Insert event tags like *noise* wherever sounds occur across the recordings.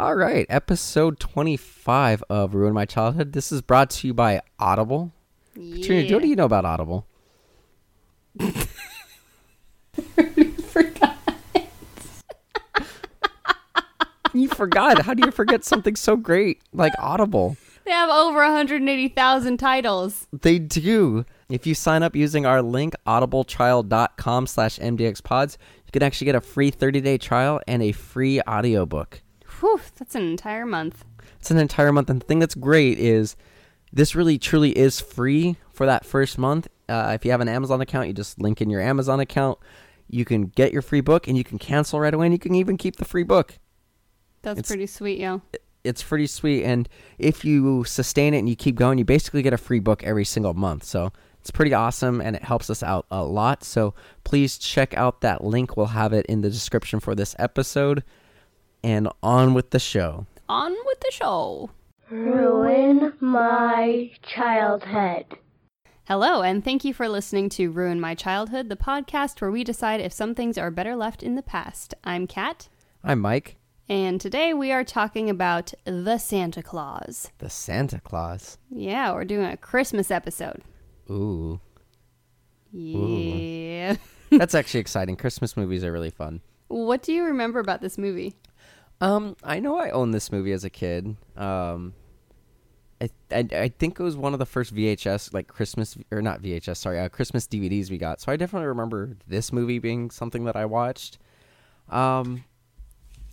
All right, episode 25 of Ruin My Childhood. This is brought to you by Audible. Katrina, what do you know about Audible? forgot. *laughs* You forgot. How do you forget something so great like Audible? They have over 180,000 titles. They do. If you sign up using our link, audibletrial.com slash mdxpods, you can actually get a free 30-day trial and a free audiobook. Whew, that's an entire month. It's an entire month. And the thing that's great is this really truly is free for that first month. Uh, if you have an Amazon account, you just link in your Amazon account. You can get your free book and you can cancel right away and you can even keep the free book. That's It's- pretty sweet, yo. It's pretty sweet. And if you sustain it and you keep going, you basically get a free book every single month. So it's pretty awesome and it helps us out a lot. So please check out that link. We'll have it in the description for this episode. And on with the show. On with the show. Ruin my childhood. Hello, and thank you for listening to Ruin My Childhood, the podcast where we decide if some things are better left in the past. I'm Kat, I'm Mike, and today we are talking about the Santa Clause. the Santa Clause. Yeah, we're doing a Christmas episode. Ooh. Yeah. *laughs* That's actually exciting. Christmas movies are really fun. what do you remember about this movie? Um, I know I owned this movie as a kid. Um, I, I I think it was one of the first VHS like Christmas or not VHS, sorry, uh, Christmas DVDs we got. So I definitely remember this movie being something that I watched. Um,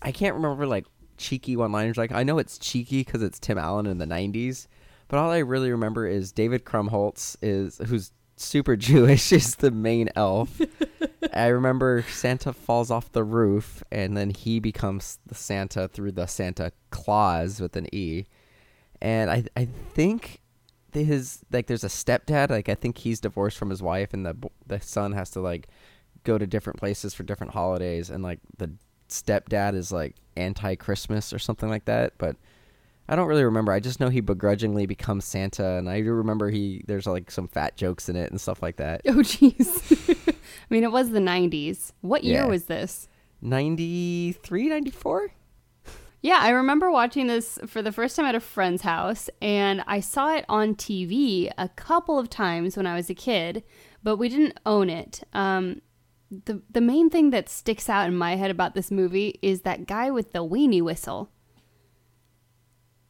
I can't remember like cheeky one-liners. Like I know it's cheeky because it's Tim Allen in the '90s, but all I really remember is David Krumholtz is who's super *laughs* Jewish is the main elf. *laughs* I remember Santa falls off the roof and then he becomes the Santa through the Santa Clause with an E. And I I think his like there's a stepdad like I think he's divorced from his wife and the the son has to like go to different places for different holidays and like the stepdad is like anti-Christmas or something like that, but I don't really remember. I just know he begrudgingly becomes Santa and I do remember he there's like some fat jokes in it and stuff like that. Oh, jeez. *laughs* I mean, it was the 90s. What year Yeah. was this? 93, 94? Yeah, I remember watching this for the first time at a friend's house, and I saw it on TV a couple of times when I was a kid, but we didn't own it. Um, the the main thing that sticks out in my head about this movie is that guy with the weenie whistle.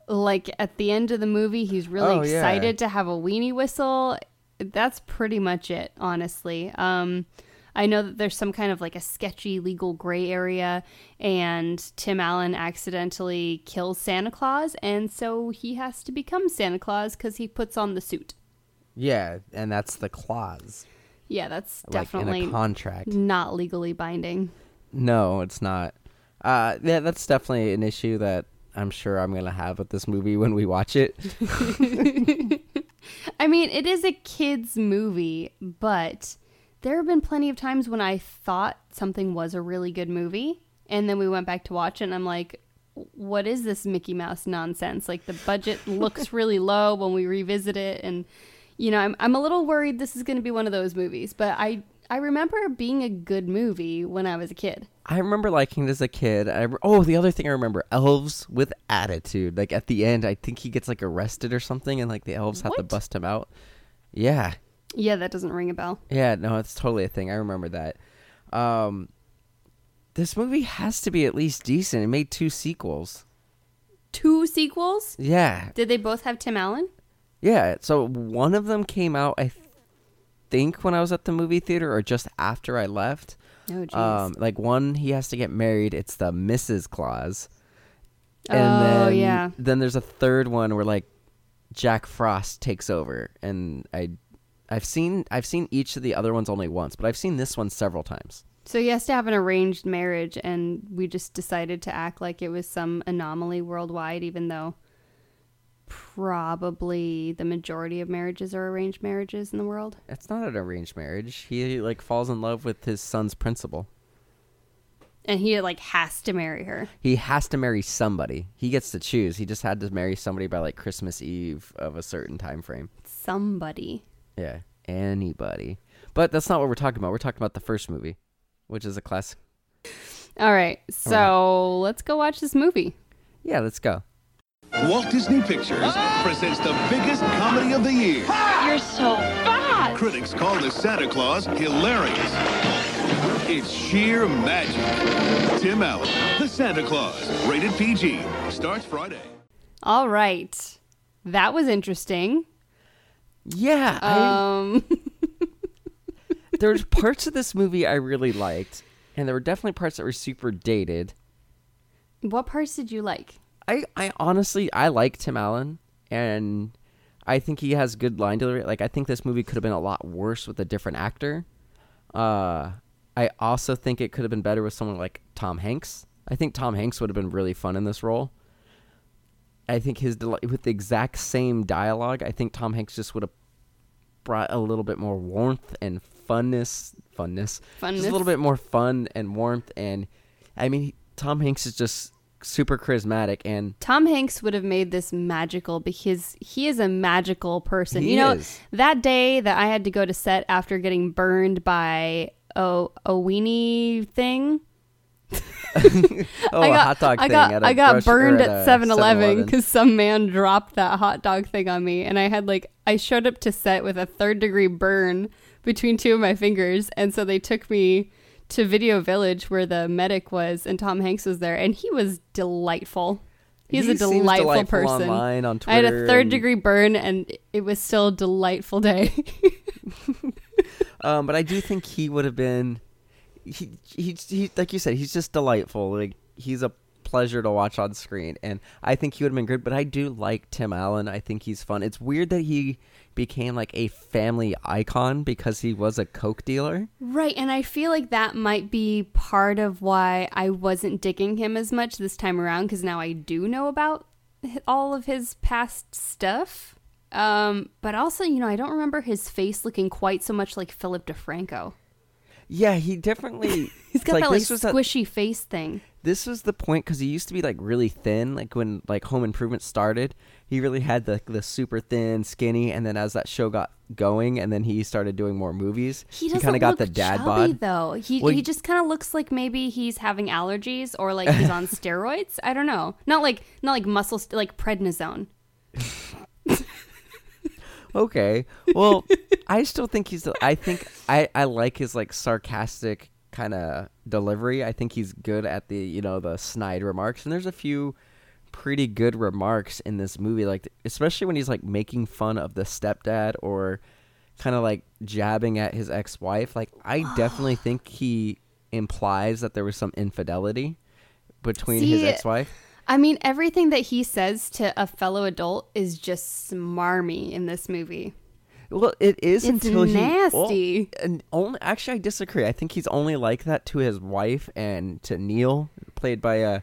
Like at the end of the movie, he's really Oh, yeah. excited to have a weenie whistle. That's pretty much it, honestly. Um, I know that there's some kind of like a sketchy legal gray area, and Tim Allen accidentally kills Santa Claus, and so he has to become Santa Claus because he puts on the suit. Yeah, and that's the clause. Yeah, that's Like definitely in a contract. not legally binding. No, it's not. Uh yeah, that's definitely an issue that I'm sure I'm gonna have with this movie when we watch it. *laughs* I mean, it is a kids' movie, but there have been plenty of times when I thought something was a really good movie, and then we went back to watch it, and I'm like, what is this Mickey Mouse nonsense? Like, the budget *laughs* looks really low when we revisit it, and, you know, I'm, I'm a little worried this is going to be one of those movies, but I, I remember being a good movie when I was a kid. I remember liking it as a kid. I oh, the other thing I remember, elves with attitude. Like at the end, I think he gets like arrested or something, and like the elves have to bust him out. Yeah, Yeah, that doesn't ring a bell. yeah, no, it's totally a thing. I remember that. Um, this movie has to be at least decent. It made two sequels. Two sequels? Yeah, Did they both have Tim Allen? Yeah, so one of them came out, I think, when I was at the movie theater or just after I left. Oh, jeez. Um, like one, he has to get married. It's the Mrs. Claus. Oh, then, yeah. Then there's a third one where like Jack Frost takes over, and I, I've seen I've seen each of the other ones only once, but I've seen this one several times. So he has to have an arranged marriage, and we just decided to act like it was some anomaly worldwide, even though probably the majority of marriages are arranged marriages in the world. It's not an arranged marriage. He like falls in love with his son's principal. And he like has to marry her. He has to marry somebody. He gets to choose. He just had to marry somebody by like Christmas Eve of a certain time frame. Somebody. Yeah, anybody. But that's not what we're talking about. We're talking about the first movie, which is a classic. All right, so let's go watch this movie. Yeah, let's go. Walt Disney Pictures presents the biggest comedy of the year. You're so fat! Critics call the Santa Clause hilarious. It's sheer magic. Tim Allen, The Santa Clause, rated PG, starts Friday. All right. That was interesting. Yeah, I, Um, *laughs* there's parts of this movie I really liked, and there were definitely parts that were super dated. what parts did you like? I, I honestly I like Tim Allen and I think he has good line delivery. Like I think this movie could have been a lot worse with a different actor. Uh I also think it could have been better with someone like Tom Hanks. I think Tom Hanks would have been really fun in this role. I think his del- with the exact same dialogue, I think Tom Hanks just would have brought a little bit more warmth and funness, funness, just a little bit more fun and warmth. And I mean, Tom Hanks is just super charismatic, and Tom Hanks would have made this magical because he is a magical person. You know, is. that day that I had to go to set after getting burned by a, a weenie thing. *laughs* oh, *laughs* I a got, hot dog I thing. got, at a I got burned at at a 7 Eleven 7-Eleven. because some man dropped that hot dog thing on me. And I had like, I showed up to set with a third degree burn between two of my fingers. And so they took me to Video Village where the medic was, and Tom Hanks was there. And he was delightful. He's He a delightful, delightful person. online, on I had a third and- degree burn, and it was still a delightful day. *laughs* Um, but I do think he would have been. He, he he like you said, he's just delightful. Like he's a pleasure to watch on screen, and I think he would have been good. But I do like Tim Allen. I think he's fun. It's weird that he became like a family icon because he was a coke dealer. Right, and I feel like that might be part of why I wasn't digging him as much this time around because now I do know about all of his past stuff. Um, but also, you know, I don't remember his face looking quite so much like Philip DeFranco. Yeah, he definitely. *laughs* He's got like, that like was a- squishy face thing. this was the point because he used to be like really thin like when like home improvement started he really had the the super thin skinny and then as that show got going and then he started doing more movies He doesn't kind of got the dad chubby bod though. He Well, he just kind of looks like maybe he's having allergies or like he's *laughs* on steroids. I don't know. Not like not like muscle st- like prednisone. *laughs* okay. Well *laughs* i still think he's i think i i like his like sarcastic kind of delivery. I think he's good at the you know the snide remarks. And there's a few pretty good remarks in this movie like especially when he's like making fun of the stepdad or kind of like jabbing at his ex-wife. Like i definitely *gasps* think he implies that there was some infidelity between his ex-wife I mean, everything that he says to a fellow adult is just smarmy in this movie. Well, it is It's until he. nasty. Well, and only actually, I disagree. I think he's only like that to his wife and to Neil, played by uh,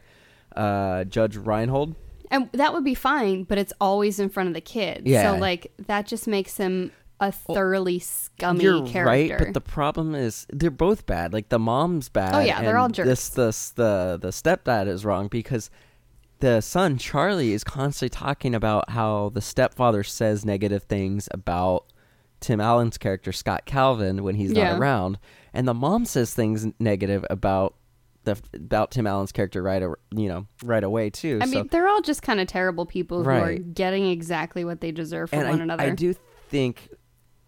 uh, Judge Reinhold. And that would be fine, but it's always in front of the kids. Yeah. So, like, that just makes him a thoroughly scummy You're character. right, but the problem is they're both bad. Like the mom's bad. Oh, yeah, they're all This the the the stepdad is wrong because the son Charlie is constantly talking about how the stepfather says negative things about Tim Allen's character Scott Calvin when he's Yeah. not around, and the mom says things negative about the about Tim Allen's character right you know right away too. I so, mean, they're all just kind of terrible people who are getting exactly what they deserve from and one I, another. I do think,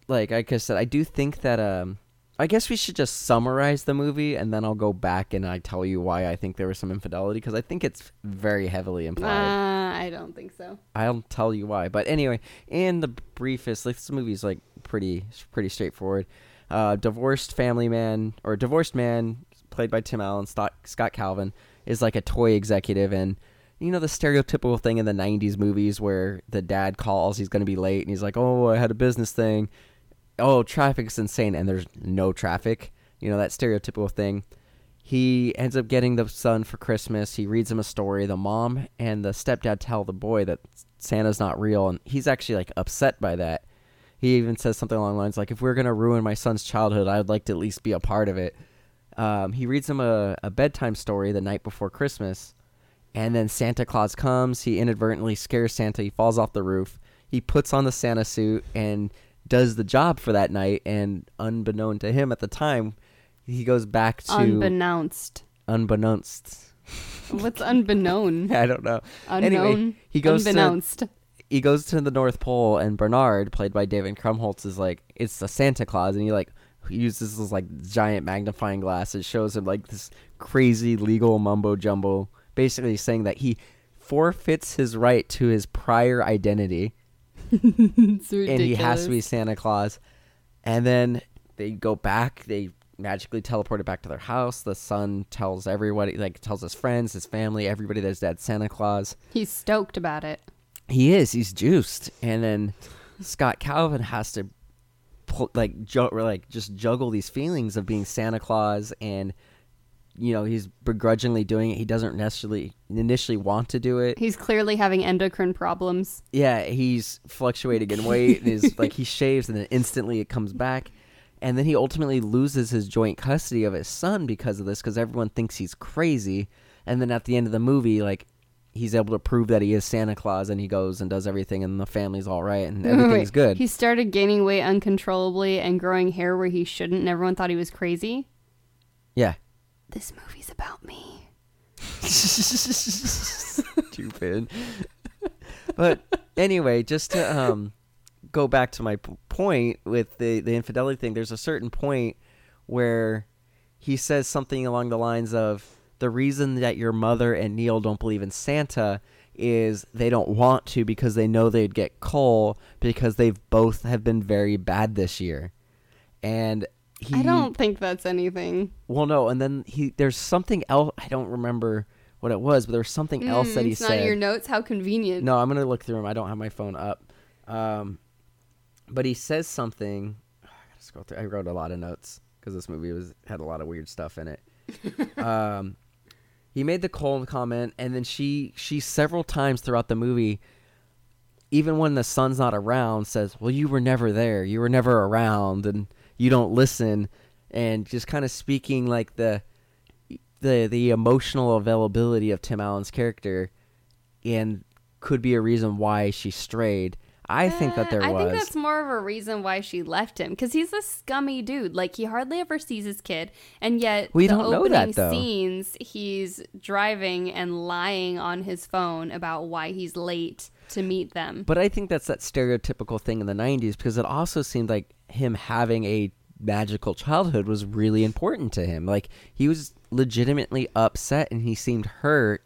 like like I said, I do think that um, I guess we should just summarize the movie and then I'll go back and I tell you why I think there was some infidelity because I think it's very heavily Uh, implied. I don't think so. I'll tell you why. But anyway, in the briefest, like this movie's like pretty pretty straightforward. Uh, divorced family man or divorced man played by Tim Allen, Scott, Scott Calvin is like a toy executive and you know the stereotypical thing in the 90s movies where the dad calls he's going to be late and he's like oh i had a business thing oh traffic's insane and there's no traffic you know that stereotypical thing he ends up getting the son for christmas he reads him a story the mom and the stepdad tell the boy that santa's not real and he's actually like upset by that he even says something along the lines like if we're to ruin my son's childhood i'd like to at least be a part of it um, he reads him a, a bedtime story the night before christmas and then Santa Claus comes. He inadvertently scares Santa. He falls off the roof. He puts on the Santa suit and does the job for that night. And unbeknown to him at the time, he goes back to Unbeknownst. unbeknownst What's unbeknown? *laughs* I don't know. Unknown. Anyway, he goes to unbeknownst. he goes to the North Pole, and Bernard, played by David Krumholtz, is like, it's the Santa Claus, and he like uses this like giant magnifying glass. It shows him like this crazy legal mumbo jumbo, basically saying that he forfeits his right to his prior identity, *laughs* and he has to be. Santa Claus. And then they go back. They magically teleported back to their house. The son tells everybody, like tells his friends, his family, everybody that his dad's Santa Claus. He's stoked about it. He is. He's juiced, and then Scott Calvin has to, pull, like, ju- or, like just juggle these feelings of being Santa Claus, and you know he's begrudgingly doing it. He doesn't necessarily initially want to do it. He's clearly having endocrine problems. Yeah, he's fluctuating in weight. and is like he *laughs* shaves, and then instantly it comes back, and then he ultimately loses his joint custody of his son because of this, because everyone thinks he's crazy. And then at the end of the movie, like he's able to prove that he is Santa Claus, and he goes and does everything, and the family's all right, and everything's wait. good. He started gaining weight uncontrollably and growing hair where he shouldn't, and everyone thought he was crazy. yeah. This movie's about me. *laughs* Stupid. but anyway, just to um, go back to my p- point with the the infidelity thing, there's a certain point where he says something along the lines of the reason that your mother and Neil don't believe in Santa is they don't want to because they know they'd get coal because they've both have been very bad this year. And he I don't think that's anything. well no, and then he there's something else I don't remember what it was, but there was something else that Mm, he it's said. not in your notes. How convenient. No, I'm gonna look through them. I don't have my phone up. Um, but he says something. *sighs* I gotta scroll through. I wrote a lot of notes because this movie was had a lot of weird stuff in it. *laughs* um, he made the cold comment, and then she she several times throughout the movie, even when the son's not around, says, "Well, you were never there. You were never around, and you don't listen," and just kind of speaking like the the the emotional availability of Tim Allen's character and could be a reason why she strayed. I think that there Uh, I was. think that's more of a reason why she left him because he's a scummy dude. Like he hardly ever sees his kid, and yet We the don't know opening that, though. scenes he's driving and lying on his phone about why he's late to meet them. But I think that's that stereotypical thing in the 90s because it also seemed like him having a magical childhood was really important to him. Like he was legitimately upset and he seemed hurt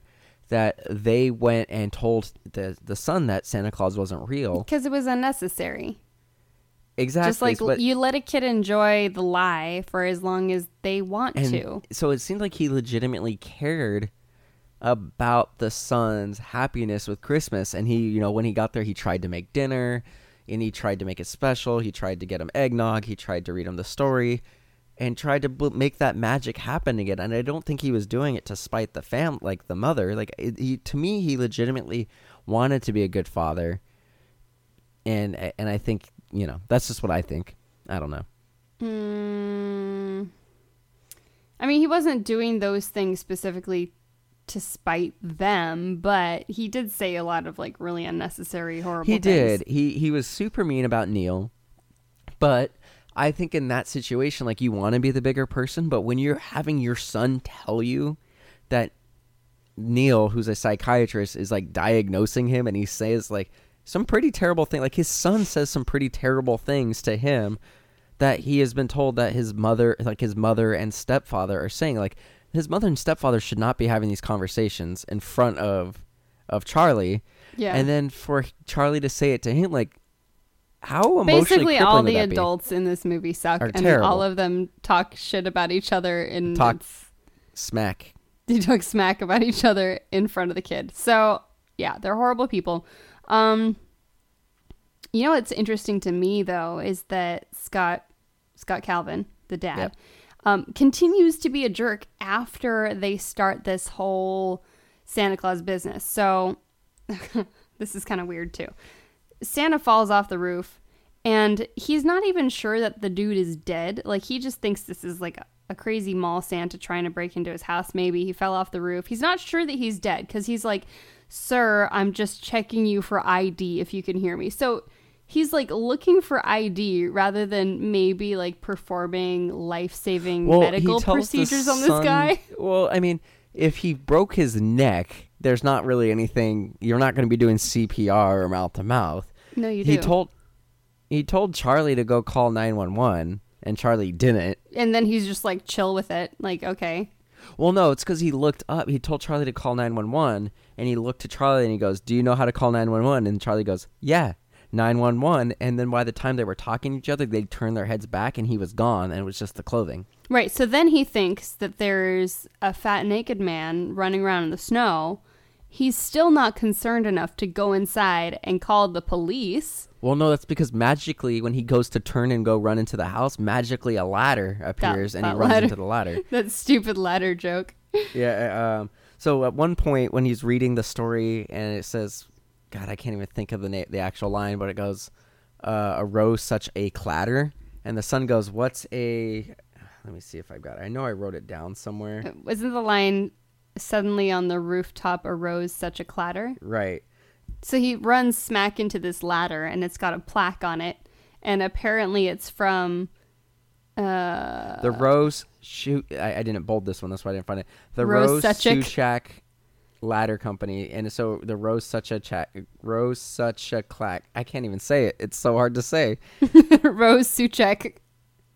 that they went and told the the son that Santa Claus wasn't real. Because it was unnecessary. Exactly. Just like but- you let a kid enjoy the lie for as long as they want and to. so it seemed like he legitimately cared about the son's happiness with Christmas. And he, you know, when he got there, he tried to make dinner and he tried to make it special. He tried to get him eggnog. He tried to read him the story and tried to b- make that magic happen again. And I don't think he was doing it to spite the fam, like the mother. Like it, he, to me, he legitimately wanted to be a good father. And and I think you know that's just what I think. I don't know. Mm, I mean, he wasn't doing those things specifically to spite them, but he did say a lot of like really unnecessary, horrible. He things. did. He he was super mean about Neil, but I think in that situation, like you want to be the bigger person, but when you're having your son tell you that Neil, who's a psychiatrist, is like diagnosing him, and he says like some pretty terrible thing. Like his son says some pretty terrible things to him that he has been told that his mother, like his mother and stepfather, are saying. Like his mother and stepfather should not be having these conversations in front of of Charlie. Yeah. And then for Charlie to say it to him, like, how emotionally Basically, all would the that be? adults in this movie suck, Are and terrible. all of them talk shit about each other. And Talk- it's- smack. *laughs* they talk smack about each other in front of the kid. So yeah, they're horrible people. Um, you know what's interesting to me though is that Scott Scott Calvin, the dad, Yep. Um, continues to be a jerk after they start this whole Santa Claus business. So *laughs* this is kind of weird too. Santa falls off the roof and he's not even sure that the dude is dead. Like he just thinks this is like a, a crazy mall Santa trying to break into his house. Maybe he fell off the roof. He's not sure that he's dead because he's like, Sir, I'm just checking you for ID if you can hear me. So he's like looking for ID rather than maybe like performing life saving medical tells the procedures on this son- guy. *laughs* Well, I mean, if he broke his neck, there's not really anything. You're not going to be doing CPR or mouth to mouth. No, you He do. told he told Charlie to go call 911 and Charlie didn't. and then he's just like chill with it. Like, okay. Well, no, it's cuz he looked up. He told Charlie to call 911 and he looked to Charlie and he goes, "Do you know how to call 911?" And Charlie goes, "Yeah." 911 and then by the time they were talking to each other they turned their heads back and he was gone and it was just the clothing Right. So then he thinks that there's a fat naked man running around in the snow. He's still not concerned enough to go inside and call the police. well no that's because magically when he goes to turn and go run into the house magically a ladder appears and he that runs ladder. into the ladder *laughs* that stupid ladder joke. Yeah. Um. So at one point when he's reading the story and it says, God, I can't even think of the na- the actual line, but it goes, uh, "Arose such a clatter," and the son goes, "What's a?" Let me see if I've got it. I know I wrote it down somewhere. Wasn't the line suddenly on the rooftop arose such a clatter? Right. So he runs smack into this ladder and it's got a plaque on it. And apparently it's from uh The Rose shoot. I, I didn't bold this one. That's why I didn't find it. The Rose Rose, Suchak. Ladder Company, and so the Rose such a chat Rose such a clack. I can't even say it. It's so hard to say. *laughs* Rose Suchek.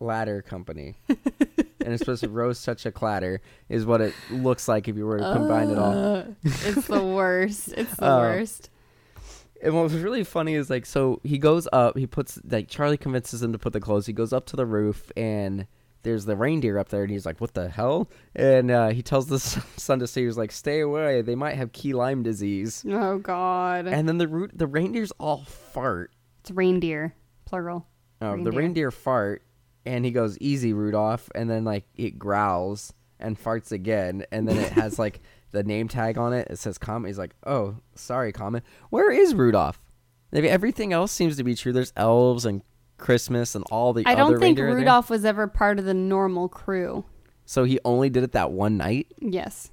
ladder company. *laughs* and it's supposed to rose such a clatter is what it looks like if you were to combine it all. Uh, it's the *laughs* worst. It's the Oh. worst. And what was really funny is like so he goes up, he puts like Charlie convinces him to put the clothes. He goes up to the roof and there's the reindeer up there and he's like, "What the hell?" And uh, he tells the *laughs* son to stay. He's like, "Stay away. They might have key lime disease." Oh god. And then the root the reindeers all fart. it's reindeer, plural. Oh, the reindeer fart, and he goes, "Easy, Rudolph," and then like it growls and farts again, and then it has like *laughs* the name tag on it. It says Comet. He's like, "Oh, sorry, Comet. Where is Rudolph?" Maybe everything else seems to be true. There's elves and Christmas and all the. Other. I don't think. Rudolph was ever part of the normal crew. So he only did it that one night. Yes.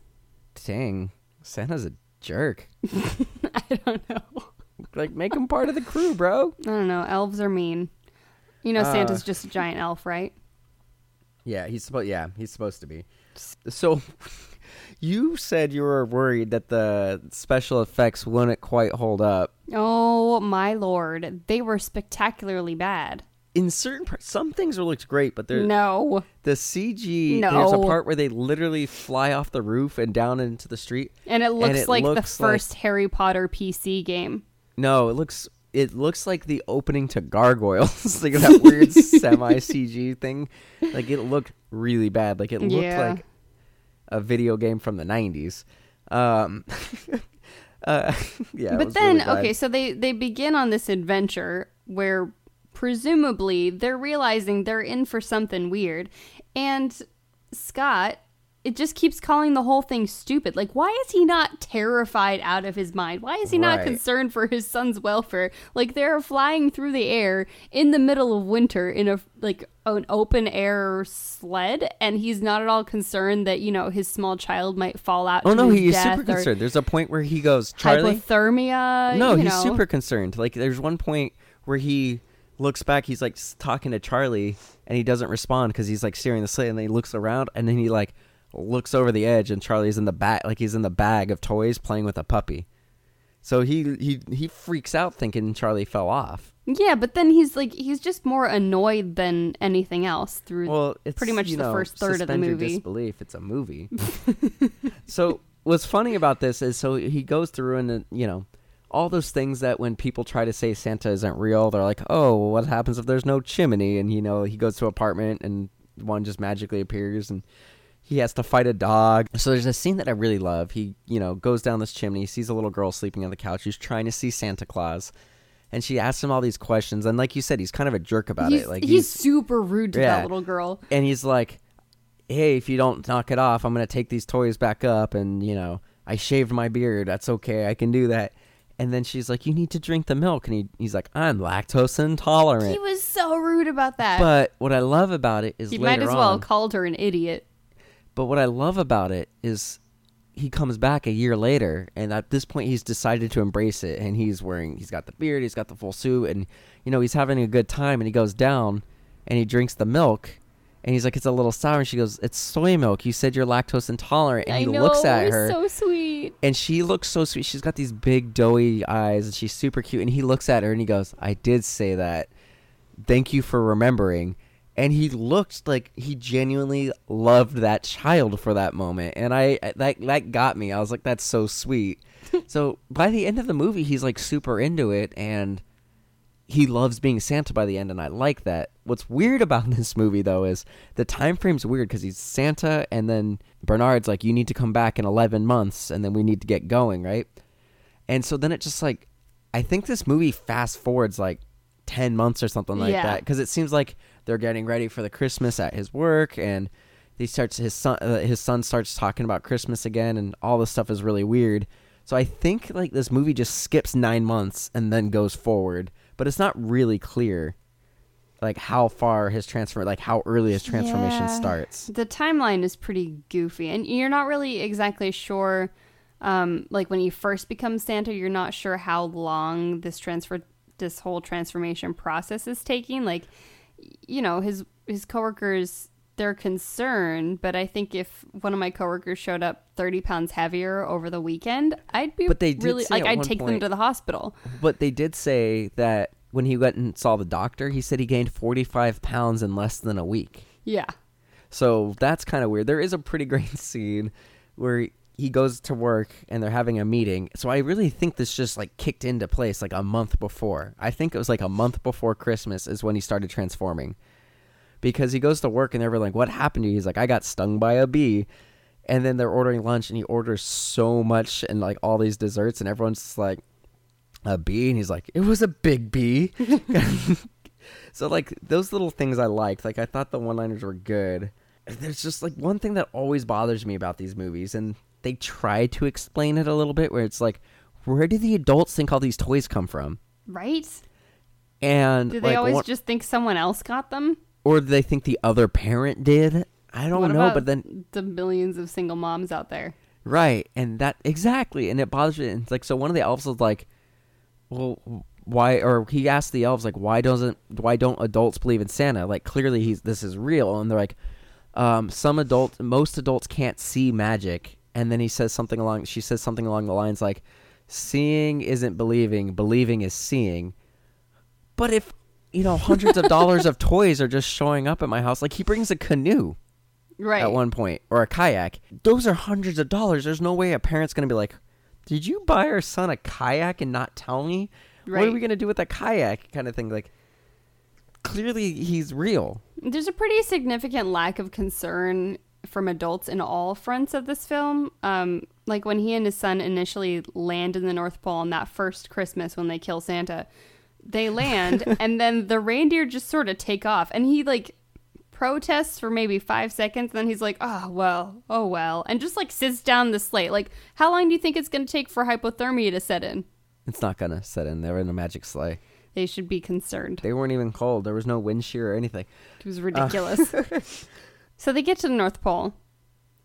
Dang, Santa's a jerk. *laughs* I don't know. Like, make him part of the crew, bro. I don't know. Elves are mean. You know, Uh, Santa's just a giant elf, right? Yeah, he's supposed. Yeah, he's supposed to be. So, you said you were worried that the special effects wouldn't quite hold up. Oh my lord, they were spectacularly bad. In certain parts, some things looked great, but there, No, the CG. There's a part where they literally fly off the roof and down into the street. and it looks it like looks the like- first Harry Potter PC game. No, it looks. It looks like the opening to Gargoyles, *laughs* like that weird *laughs* semi CG thing. Like it looked really bad. Like it looked Yeah. like a video game from the '90s. Um, *laughs* uh, *laughs* yeah, but then, really okay, so they they begin on this adventure where presumably they're realizing they're in for something weird, and Scott. It just keeps calling the whole thing stupid. Like, why is he not terrified out of his mind? Why is he not Right. concerned for his son's welfare? Like, they're flying through the air in the middle of winter in a like an open air sled, and he's not at all concerned that you know his small child might fall out. Oh no, he's death super concerned. There's a point where he goes, Charlie. hypothermia. No, he's know. super concerned. Like there's one point where he looks back. He's like talking to Charlie, and he doesn't respond because he's like steering the sled, And then he looks around, and then he like looks over the edge, and Charlie's in the bag, like he's in the bag of toys playing with a puppy. So he he he freaks out thinking Charlie fell off. Yeah, but then he's like he's just more annoyed than anything else through Well, it's pretty much the know, first third of the movie. disbelief. It's a movie. *laughs* so what's funny about this is so he goes through and you know all those things that when people try to say Santa isn't real, they're like, oh, well, what happens if there's no chimney? And you know he goes to an apartment and one just magically appears and he has to fight a dog. So there's a scene that I really love. He, you know, goes down this chimney, sees a little girl sleeping on the couch. He's trying to see Santa Claus. And she asks him all these questions. And like you said, he's kind of a jerk about he's, it. Like he's, super rude to Yeah. that little girl. and he's like, "Hey, if you don't knock it off, I'm gonna take these toys back up." And you know, I shaved my beard. That's okay. I can do that. And then she's like, "You need to drink the milk." And he, he's like, "I'm lactose intolerant." He was so rude about that. but what I love about it is he later might as well on. called her an idiot. But what I love about it is he comes back a year later, and at this point, he's decided to embrace it. And he's wearing, he's got the beard, he's got the full suit, and you know, he's having a good time. And he goes down, and he drinks the milk, And he's like, "It's a little sour." And she goes, "It's soy milk. You said you're lactose intolerant." And I he know. looks at her, so sweet. and she looks so sweet. She's got these big doughy eyes, and she's super cute. And he looks at her, and he goes, "I did say that. Thank you for remembering." And he looked like he genuinely loved that child for that moment, and I that that got me. I was like, "That's so sweet." *laughs* so by the end of the movie, he's like super into it, and he loves being Santa by the end, and I like that. What's weird about *laughs* this movie though is the time frame's weird because he's Santa, and then Bernard's like, "You need to come back in eleven months, and then we need to get going, right?" And so then it just like, I think this movie fast forwards like ten months or something like Yeah. that because it seems like they're getting ready for the Christmas at his work, and he starts his son uh, his son starts talking about Christmas again, and all this stuff is really weird. So I think like this movie just skips nine months and then goes forward, but it's not really clear like how far his transfer like how early his transformation Yeah. starts. The timeline is pretty goofy, and you're not really exactly sure. Um, like when he first becomes Santa, you're not sure how long this transfer, this whole transformation process is taking. Like, you know, his his coworkers they're concerned, but I think if one of my coworkers showed up 30 pounds heavier over the weekend, I'd be But they did really like I'd take them to the hospital. But they did say that when he went and saw the doctor, he said he gained 45 pounds in less than a week. Yeah. So that's kind of weird. There is a pretty *laughs* great scene where he goes to work and they're having a meeting. So I really think this just like kicked into place like a month before. I think it was like a month before Christmas is when he started transforming. Because he goes to work and they're like, "What happened to you?" He's like, "I got stung by a bee." And then they're ordering lunch and he orders so much and like all these desserts and everyone's just like, "A bee?" And he's like, "It was a big bee." *laughs* So like those little things I liked. Like I thought the one-liners were good. There's just like one thing that always bothers me about these movies, and they try to explain it a little bit, where it's like, where do the adults think all these toys come from? Right? And Do they like, always one- just think someone else got them? or do they think the other parent did? I don't what know, but then the millions of single moms out there? Right, and that exactly, and it bothers me. And it's like so. One of the elves was like, "Well, why?" Or he asked the elves like, "Why doesn't? Why don't adults believe in Santa? Like clearly he's this is real." And they're like, um, "Some adults, most adults can't see magic." And then he says something along. She says something along the lines like, "Seeing isn't believing. Believing is seeing." But if you know hundreds of dollars of *laughs* toys are just showing up at my house, like he brings a canoe Right. at one point or a kayak. Those are hundreds of dollars. There's no way a parent's going to be like, "Did you buy our son a kayak and not tell me? What are we going to do with that kayak?" kind of thing like clearly he's real. There's a pretty significant lack of concern from adults in all fronts of this film. Um, like when he and his son initially land in the North Pole on that first Christmas when they kill Santa, they land *laughs* and then the reindeer just sort of take off and he like protests for maybe five seconds and then he's like, oh, well, oh, well, and just like sits down the slate. Like, how long do you think it's going to take for hypothermia to set in? It's not going to set in. They're in a magic sleigh. They should be concerned. They weren't even cold. There was no wind shear or anything. It was ridiculous. *laughs* so they get to the North Pole,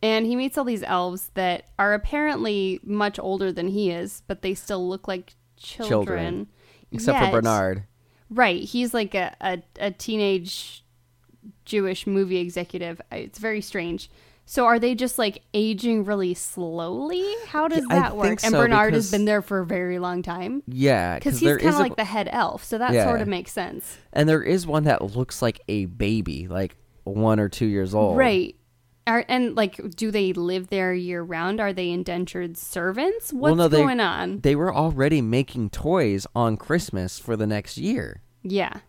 and he meets all these elves that are apparently much older than he is, but they still look like children. Children. Except for Bernard. Right. He's like a, a, a teenage Jewish movie executive. It's very strange. So are they just like aging really slowly? How does I that work? think and so, Bernard because- has been there for a very long time. Yeah, Because he's kind of like the head elf, so that Yeah. sort of makes sense. and there is one that looks like a baby, like one or two years old. Right. Are, and like, do they live there year round? Are they indentured servants? What's well, no, they, going on? They were already making toys on Christmas for the next year. yeah.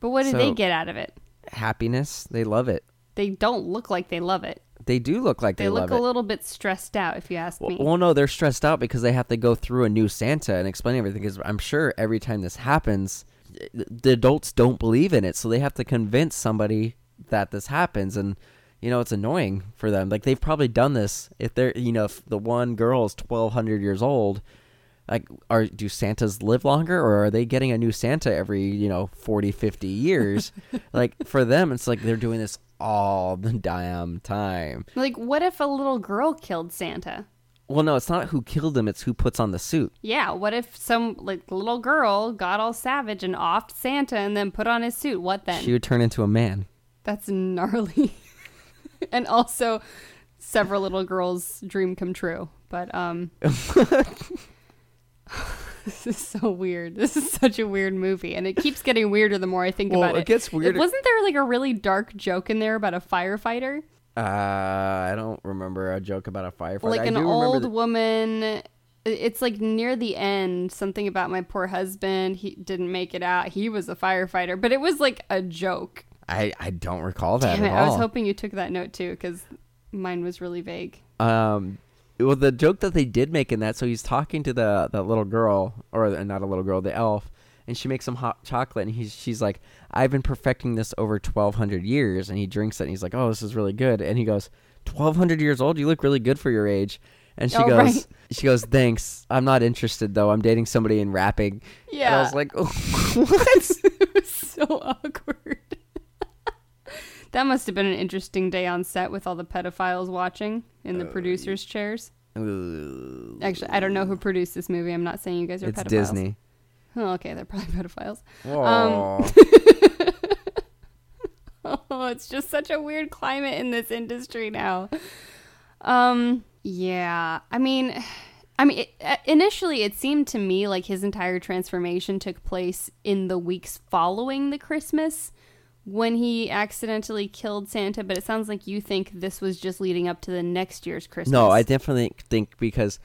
But what do they get out of it? Happiness, they love it. They don't look like they love it. They do look like They, they, look a it. little bit stressed out, if you ask Well, me. well, no, they're stressed out because they have to go through a new Santa and explain everything. Because I'm sure every time this happens, the adults don't believe in it, so they have to convince somebody that this happens, and you know it's annoying for them. Like they've probably done this if they're, you know, if the one girl is 1,200 years old. Like, are do Santas live longer, or are they getting a new Santa every, you know, 40, 50 years? *laughs* like for them, it's like they're doing this all the damn time. like, what if a little girl killed Santa? Well, no, it's not who killed him; it's who puts on the suit. Yeah, what if some like little girl got all savage and offed Santa and then put on his suit? What then? She would turn into a man. That's gnarly. *laughs* and also several little girls' dream come true. But um *laughs* This is so weird. This is such a weird movie and it keeps getting weirder the more I think Well, about it. it gets weirder- Wasn't there like a really dark joke in there about a firefighter? Uh, I don't remember a joke about a firefighter. like an old that- woman it's like near the end something about my poor husband he didn't make it out he was a firefighter but it was like a joke I I don't recall that Damn it, at i was hoping you took that note too because mine was really vague Um, well, the joke that they did make in that, so he's talking to the that little girl, or not a little girl, the elf, and she makes some hot chocolate, and he's she's like, "I've been perfecting this over twelve hundred years," and he drinks it, and he's like, "Oh, this is really good," and he goes, 1200 years old, you look really good for your age." And she Oh, goes, right. she goes, "Thanks, I'm not interested though. I'm dating somebody in wrapping." And I was like, *laughs* *laughs* "What?" it was so awkward that must have been an interesting day on set with all the pedophiles watching in Uh, the producers chairs Ooh, actually i don't know who produced this movie i'm not saying you guys are it's pedophiles Disney. oh okay they're probably *laughs* pedophiles Whoa. *laughs* Oh, it's just such a weird climate in this industry now. Um, yeah. I mean, *sighs* I mean, it, uh, initially it seemed to me like his entire transformation took place in the weeks following the Christmas when he accidentally killed Santa, but it sounds like you think this was just leading up to the next year's Christmas. No, I definitely think because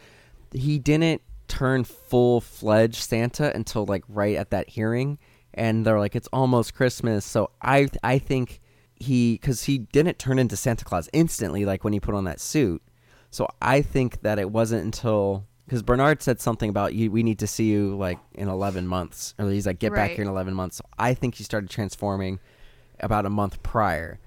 he didn't turn full fledged Santa until like right at that hearing, and they're like, it's almost Christmas. So I I think he because he didn't turn into Santa Claus instantly like when he put on that suit. So I think that it wasn't until because Bernard said something about you. We need to see you like in eleven months, or he's like, get back here in eleven months. So I think he started transforming about a month prior.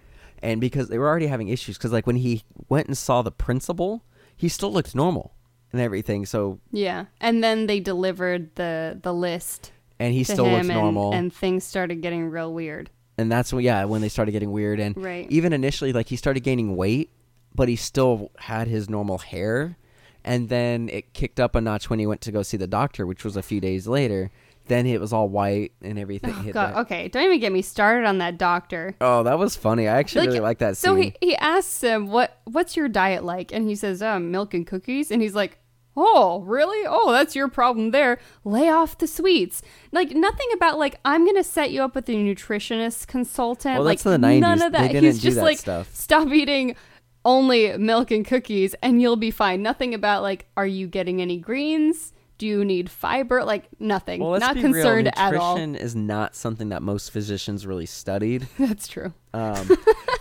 And because they were already having issues, because like when he went and saw the principal, he still looked normal and everything. So Yeah, and then they delivered the the list and he still looks and, normal, and, and things started getting real weird. And that's when yeah when they started getting weird. And Right. even initially, like he started gaining weight, but he still had his normal hair. And then it kicked up a notch when he went to go see the doctor, which was a few days later. Then it was all white and everything. Oh, hit God, that- okay, don't even get me started on that doctor. Oh, that was funny. I actually really like that So scene. he, he asks him, "What what's your diet like?" And he says, um, "Milk and cookies." And he's like, "Oh, really? Oh, that's your problem there. Lay off the sweets." Like nothing about like I'm gonna set you up with a nutritionist consultant. Well, like that's the 90s. none of that. he's just that like, stuff. stop eating only milk and cookies, and you'll be fine. Nothing about like, are you getting any greens? Do you need fiber? Like nothing. well, Not concerned real. at all. Nutrition is not something that most physicians really studied. *laughs* That's true. Um,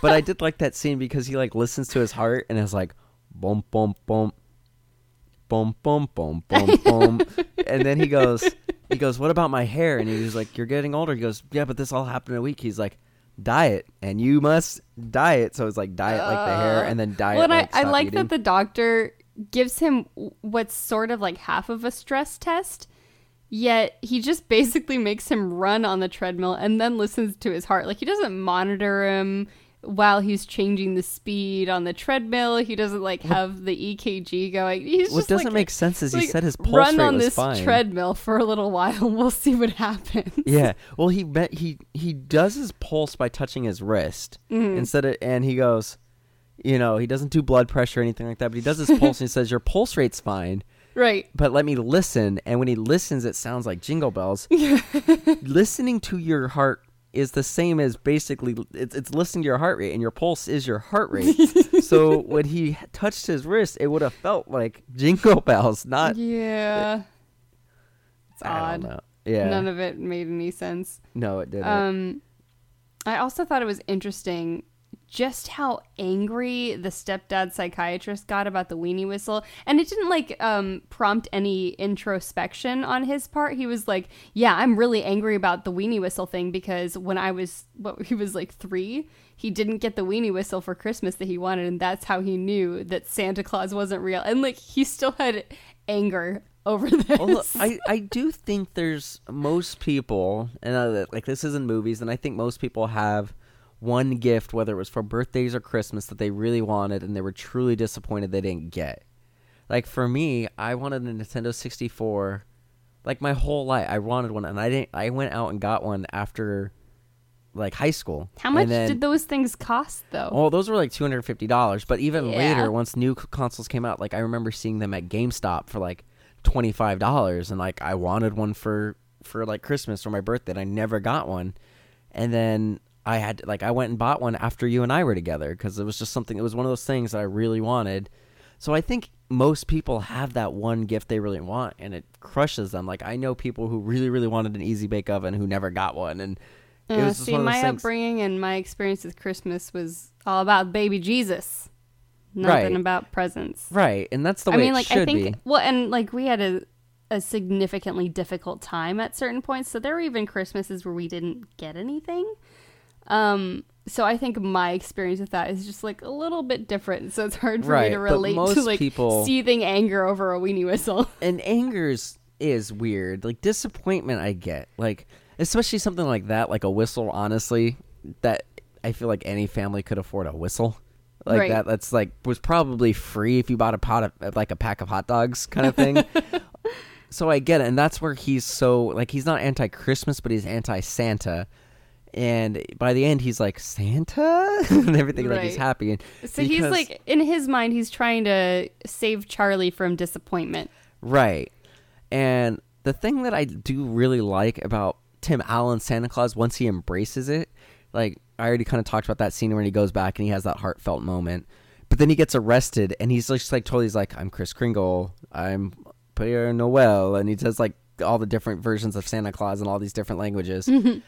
but I did like that scene because he like listens to his heart and is like, boom, boom, boom, boom, boom, boom, boom, boom, *laughs* and then he goes, he goes, what about my hair? And he's like, you're getting older. He goes, yeah, but this all happened in a week. He's like, diet, and you must diet. So it's like diet like the hair, and then diet. Well, and like I, I like eating. that the doctor gives him what's sort of like half of a stress test, yet he just *laughs* basically makes him run on the treadmill and then listens to his heart. Like he doesn't monitor him while he's changing the speed on the treadmill. He doesn't like have the EKG going. He's What just doesn't like, make sense is he like, said his pulse run rate on was this fine. treadmill for a little while. *laughs* We'll see what happens. Yeah. Well, he bet he he does his pulse by touching his wrist Mm-hmm. instead of, and he goes, you know, he doesn't do blood pressure or anything like that, but he does his pulse and he *laughs* says your pulse rate's fine, Right. but let me listen. And when he listens, it sounds like jingle bells. *laughs* Listening to your heart is the same as basically it's, it's listening to your heart rate, and your pulse is your heart rate. *laughs* so when he touched his wrist, it would have felt like jingle bells, not. Yeah. It's I odd. don't know. Yeah. None of it made any sense. no, it didn't. Um, I also thought it was interesting just how angry the stepdad psychiatrist got about the weenie whistle, and it didn't like um, prompt any introspection on his part. He was like, "Yeah, I'm really angry about the weenie whistle thing because when I was what *laughs* he was like three, he didn't get the weenie whistle for Christmas that he wanted, and that's how he knew that Santa Claus wasn't real. And like he still had anger over *laughs* this. Well, I, I do think there's most people, and uh, like this isn't movies, and I think most people have one gift, whether it was for birthdays or Christmas, that they really wanted, and they were truly disappointed they didn't get. Like for me, I wanted a Nintendo 64, like my whole life. I wanted one, and I didn't. I went out and got one after like high school. How much then- did those things cost though? Well, those were like two hundred fifty dollars. But even Yeah. later, once new consoles came out, like I remember seeing them at GameStop for like twenty five dollars, and like I wanted one for for like Christmas or my birthday, and I never got one. And then I had like I went and bought one after you and I were together because it was just something. It was one of those things that I really wanted. So I think most people have that one gift they really want, and it crushes them. Like I know people who really, really wanted an easy bake oven who never got one, and it Uh, was just see, one of those my things. upbringing and my experience with Christmas was all about baby Jesus, nothing Right. about presents. Right, and that's the way I mean, it like should I think, be. well, and like we had a a significantly difficult time at certain points, so there were even Christmases where we didn't get anything. Um, so I think my experience with that is just like a little bit different. So it's hard for Right, me to relate to like people- seething anger over a weenie whistle. *laughs* and anger's is weird. Like disappointment, I get. Like especially something like that, like a whistle. Honestly, that I feel like any family could afford a whistle. Like Right. that. That's like was probably free if you bought a pot of like a pack of hot dogs, kind of thing. *laughs* so I get it, and that's where he's so like he's not anti Christmas, but he's anti Santa. And by the end, he's like Santa *laughs* and everything. Like he's happy. And So he's like in his mind, he's trying to save Charlie from disappointment. Right. And the thing that I do really like about Tim Allen Santa Claus once he embraces it, like I already kind of talked about that scene when he goes back and he has that heartfelt moment. But then he gets arrested and he's just like totally he's like, I'm Kris Kringle, I'm Pierre Noel and he does like all the different versions of Santa Claus in all these different languages. Mm-hmm.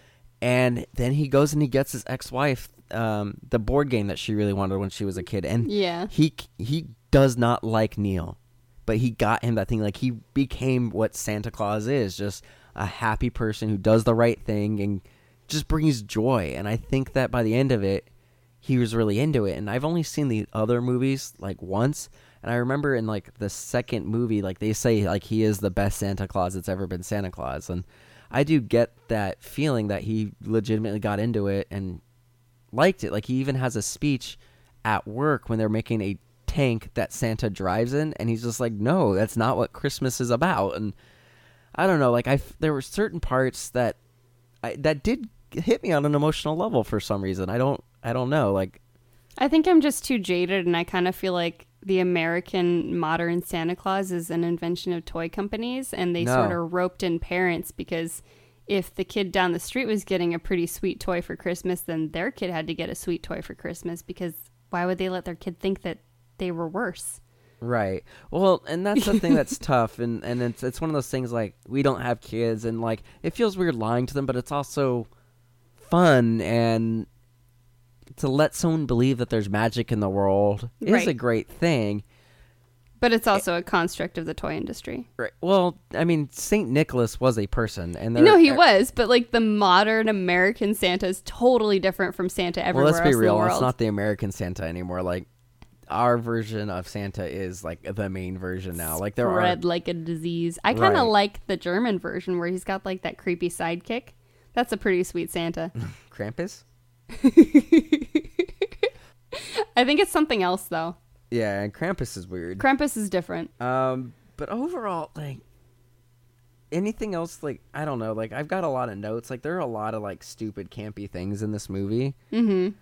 And then he goes and he gets his ex wife um, the board game that she really wanted when she was a kid. And Yeah. he he does not like Neil, but he got him that thing. Like he became what Santa Claus is, just a happy person who does the right thing and just brings joy. And I think that by the end of it, he was really into it. And I've only seen the other movies like once. And I remember in like the second movie, like they say like he is the best Santa Claus that's ever been Santa Claus. And I do get that feeling that he legitimately got into it and liked it. Like he even has a speech at work when they're making a tank that Santa drives in, and he's just like, "No, that's not what Christmas is about." And I don't know, like I there were certain parts that I, that did hit me on an emotional level for some reason. I don't I don't know, like I think I'm just too jaded, and I kind of feel like the American modern Santa Claus is an invention of toy companies, and they No. sort of roped in parents because if the kid down the street was getting a pretty sweet toy for Christmas, then their kid had to get a sweet toy for Christmas because why would they let their kid think that they were worse? Right. Well, and that's the thing that's *laughs* tough, and and it's it's one of those things like we don't have kids, and like it feels weird lying to them, but it's also fun and to let someone believe that there's magic in the world is a great thing. But it's also a construct of the toy industry. Right. Well, I mean, Saint Nicholas was a person, and there, No, he was, but like the modern American Santa is totally different from Santa everywhere Well, let's be real. It's not the American Santa anymore. Like our version of Santa is like the main version now. Like there are spread like a disease. I kind Right. of like the German version where he's got like that creepy sidekick. That's a pretty sweet Santa. *laughs* Krampus. *laughs* I think it's something else though. Yeah, and Krampus is weird. Krampus is different. Um, but overall, like anything else, like I don't know. Like I've got a lot of notes. Like there are a lot of like stupid, campy things in this movie. Mm-hmm.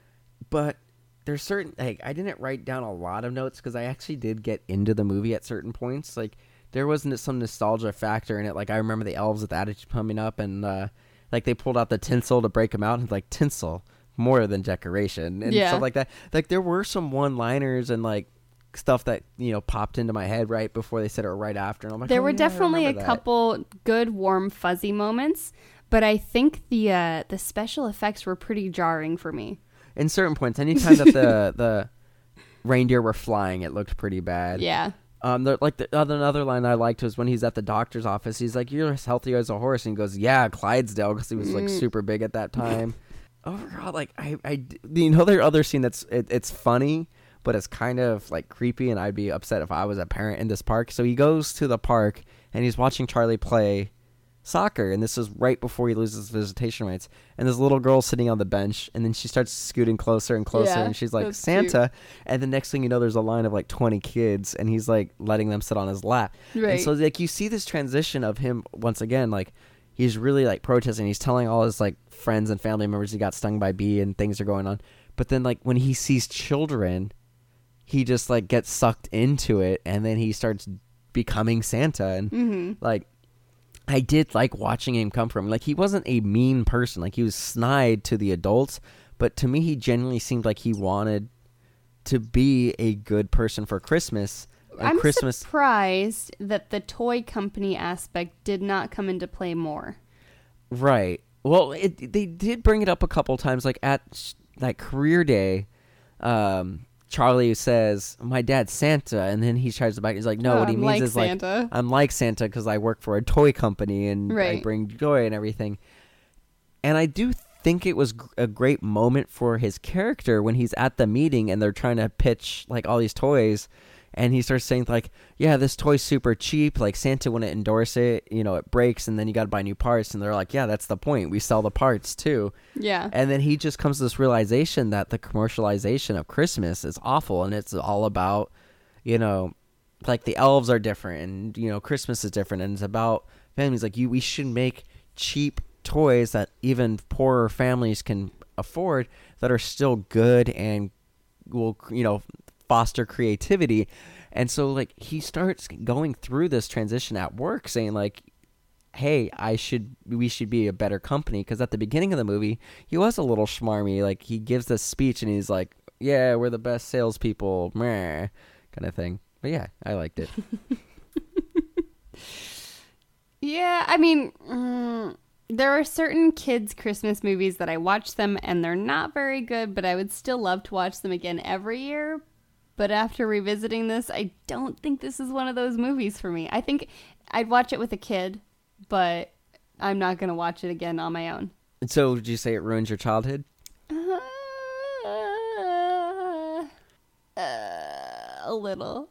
But there's certain like I didn't write down a lot of notes because I actually did get into the movie at certain points. Like there wasn't some nostalgia factor in it. Like I remember the elves with the attitude coming up and uh like they pulled out the tinsel to break them out and like tinsel more than decoration and Yeah. stuff like that. Like there were some one liners and like stuff that you know popped into my head right before they said it or right after and I'm like There "Oh, were yeah, definitely a that." couple good, warm, fuzzy moments, but I think the uh, the special effects were pretty jarring for me. in certain points anytime that the *laughs* the reindeer were flying it looked pretty bad Yeah. Um, like the other another line I liked was when he's at the doctor's office. He's like, "You're as healthy as a horse," and he goes, "Yeah, Clydesdale," because he was like super big at that time. Oh Overall, like I, I, you know, there other scene that's it, it's funny, but it's kind of like creepy, and I'd be upset if I was a parent in this park. So he goes to the park and he's watching Charlie play soccer, and this is right before he loses visitation rights. And this little girl sitting on the bench, and then she starts scooting closer and closer, Yeah, and she's like, "Santa." And the next thing you know, there's a line of like 20 kids, and he's like letting them sit on his lap. And Right. so like you see this transition of him once again, like he's really like protesting. He's telling all his like friends and family members he got stung by bee and things are going on. But then like when he sees children, he just like gets sucked into it and then he starts becoming Santa and Mm-hmm. like I did like watching him come from like he wasn't a mean person like he was snide to the adults but to me he genuinely seemed like he wanted to be a good person for Christmas and I'm Christmas surprised that the toy company aspect did not come into play more. Right. Well, it, they did bring it up a couple times, like at like career day. Um, Charlie says, "My dad's Santa," and then he tries to back. He's like, "No, Oh, what he I'm means like is Santa." like I'm like Santa because I work for a toy company and I bring joy and everything." And I do think it was a great moment for his character when he's at the meeting and they're trying to pitch like all these toys and he starts saying like yeah this toy's super cheap. Like santa wouldn't endorse it you know it breaks and then you got to buy new parts and they're like yeah that's the point. We sell the parts too. Yeah. and then he just comes to this realization that the commercialization of christmas is awful and it's all about you know like the elves are different and you know christmas is different and it's about families. Like you we should make cheap toys that even poorer families can afford that are still good and will you know foster creativity. And so like he starts going through this transition at work saying like hey i should we should be a better company. Because at the beginning of the movie he was a little schmarmy like he gives this speech and he's like yeah we're the best salespeople meh, kind of thing. But yeah i liked it. *laughs* Yeah, I mean, mm, there are certain kids' Christmas movies that I watch them and they're not very good, but I would still love to watch them again every year. But after revisiting this, I don't think this is one of those movies for me. I think I'd watch it with a kid, but I'm not going to watch it again on my own. And so did you say it ruins your childhood Uh, uh, a little.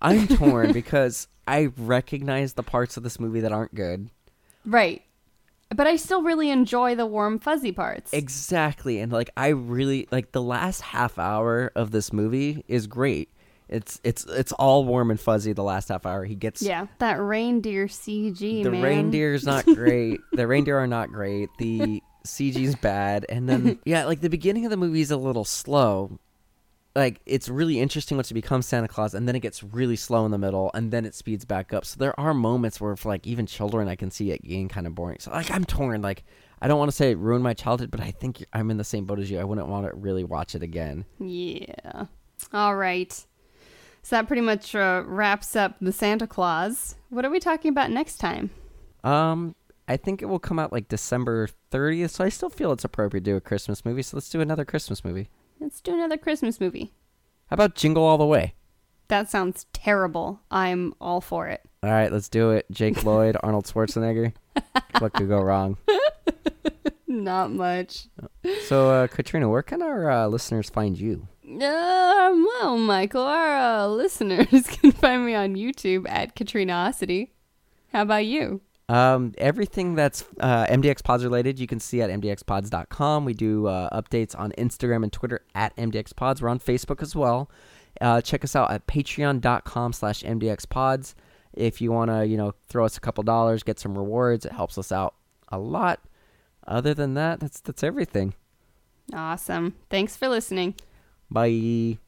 i'm torn *laughs* because i recognize the parts of this movie that aren't good Right. But I still really enjoy the warm, fuzzy parts. Exactly. And like I really like the last half hour of this movie is great. It's it's it's all warm and fuzzy the last half hour. He gets yeah, that reindeer CG, the man. reindeer's not great. *laughs* the reindeer are not great. The CG's bad. And then *laughs* yeah, like the beginning of the movie is a little slow. Like it's really interesting once you become Santa Claus and then it gets really slow in the middle and then it speeds back up. So there are moments where for like even children I can see it getting kind of boring. So like I'm torn like I don't want to say it ruined my childhood, but I think I'm in the same boat as you. I wouldn't want to really watch it again. Yeah. All right. So that pretty much uh, wraps up the Santa Clause. What are we talking about next time? Um, I think it will come out like December 30th, so I still feel it's appropriate to do a Christmas movie. So let's do another Christmas movie. Let's do another Christmas movie. How about Jingle All the Way? That sounds terrible. I'm all for it. All right, let's do it. Jake *laughs* Lloyd, Arnold Schwarzenegger. what could go wrong? *laughs* Not much. So, uh, Katrina, where can our uh, listeners find you? Uh, well, Michael, our uh, *laughs* listeners can find me on YouTube at Katrina Ossity. How about you? Um, everything that's uh, MDX Pods related, you can see at MDXPods.com. We do uh, updates on Instagram and Twitter at MDX Pods. We're on Facebook as well. Uh, check us out at patreon.com slash MDX Pods. If you want to, you know, throw us a couple dollars, get some rewards, it helps us out a lot. Other than that, that's that's everything. Awesome. Thanks for listening. Bye.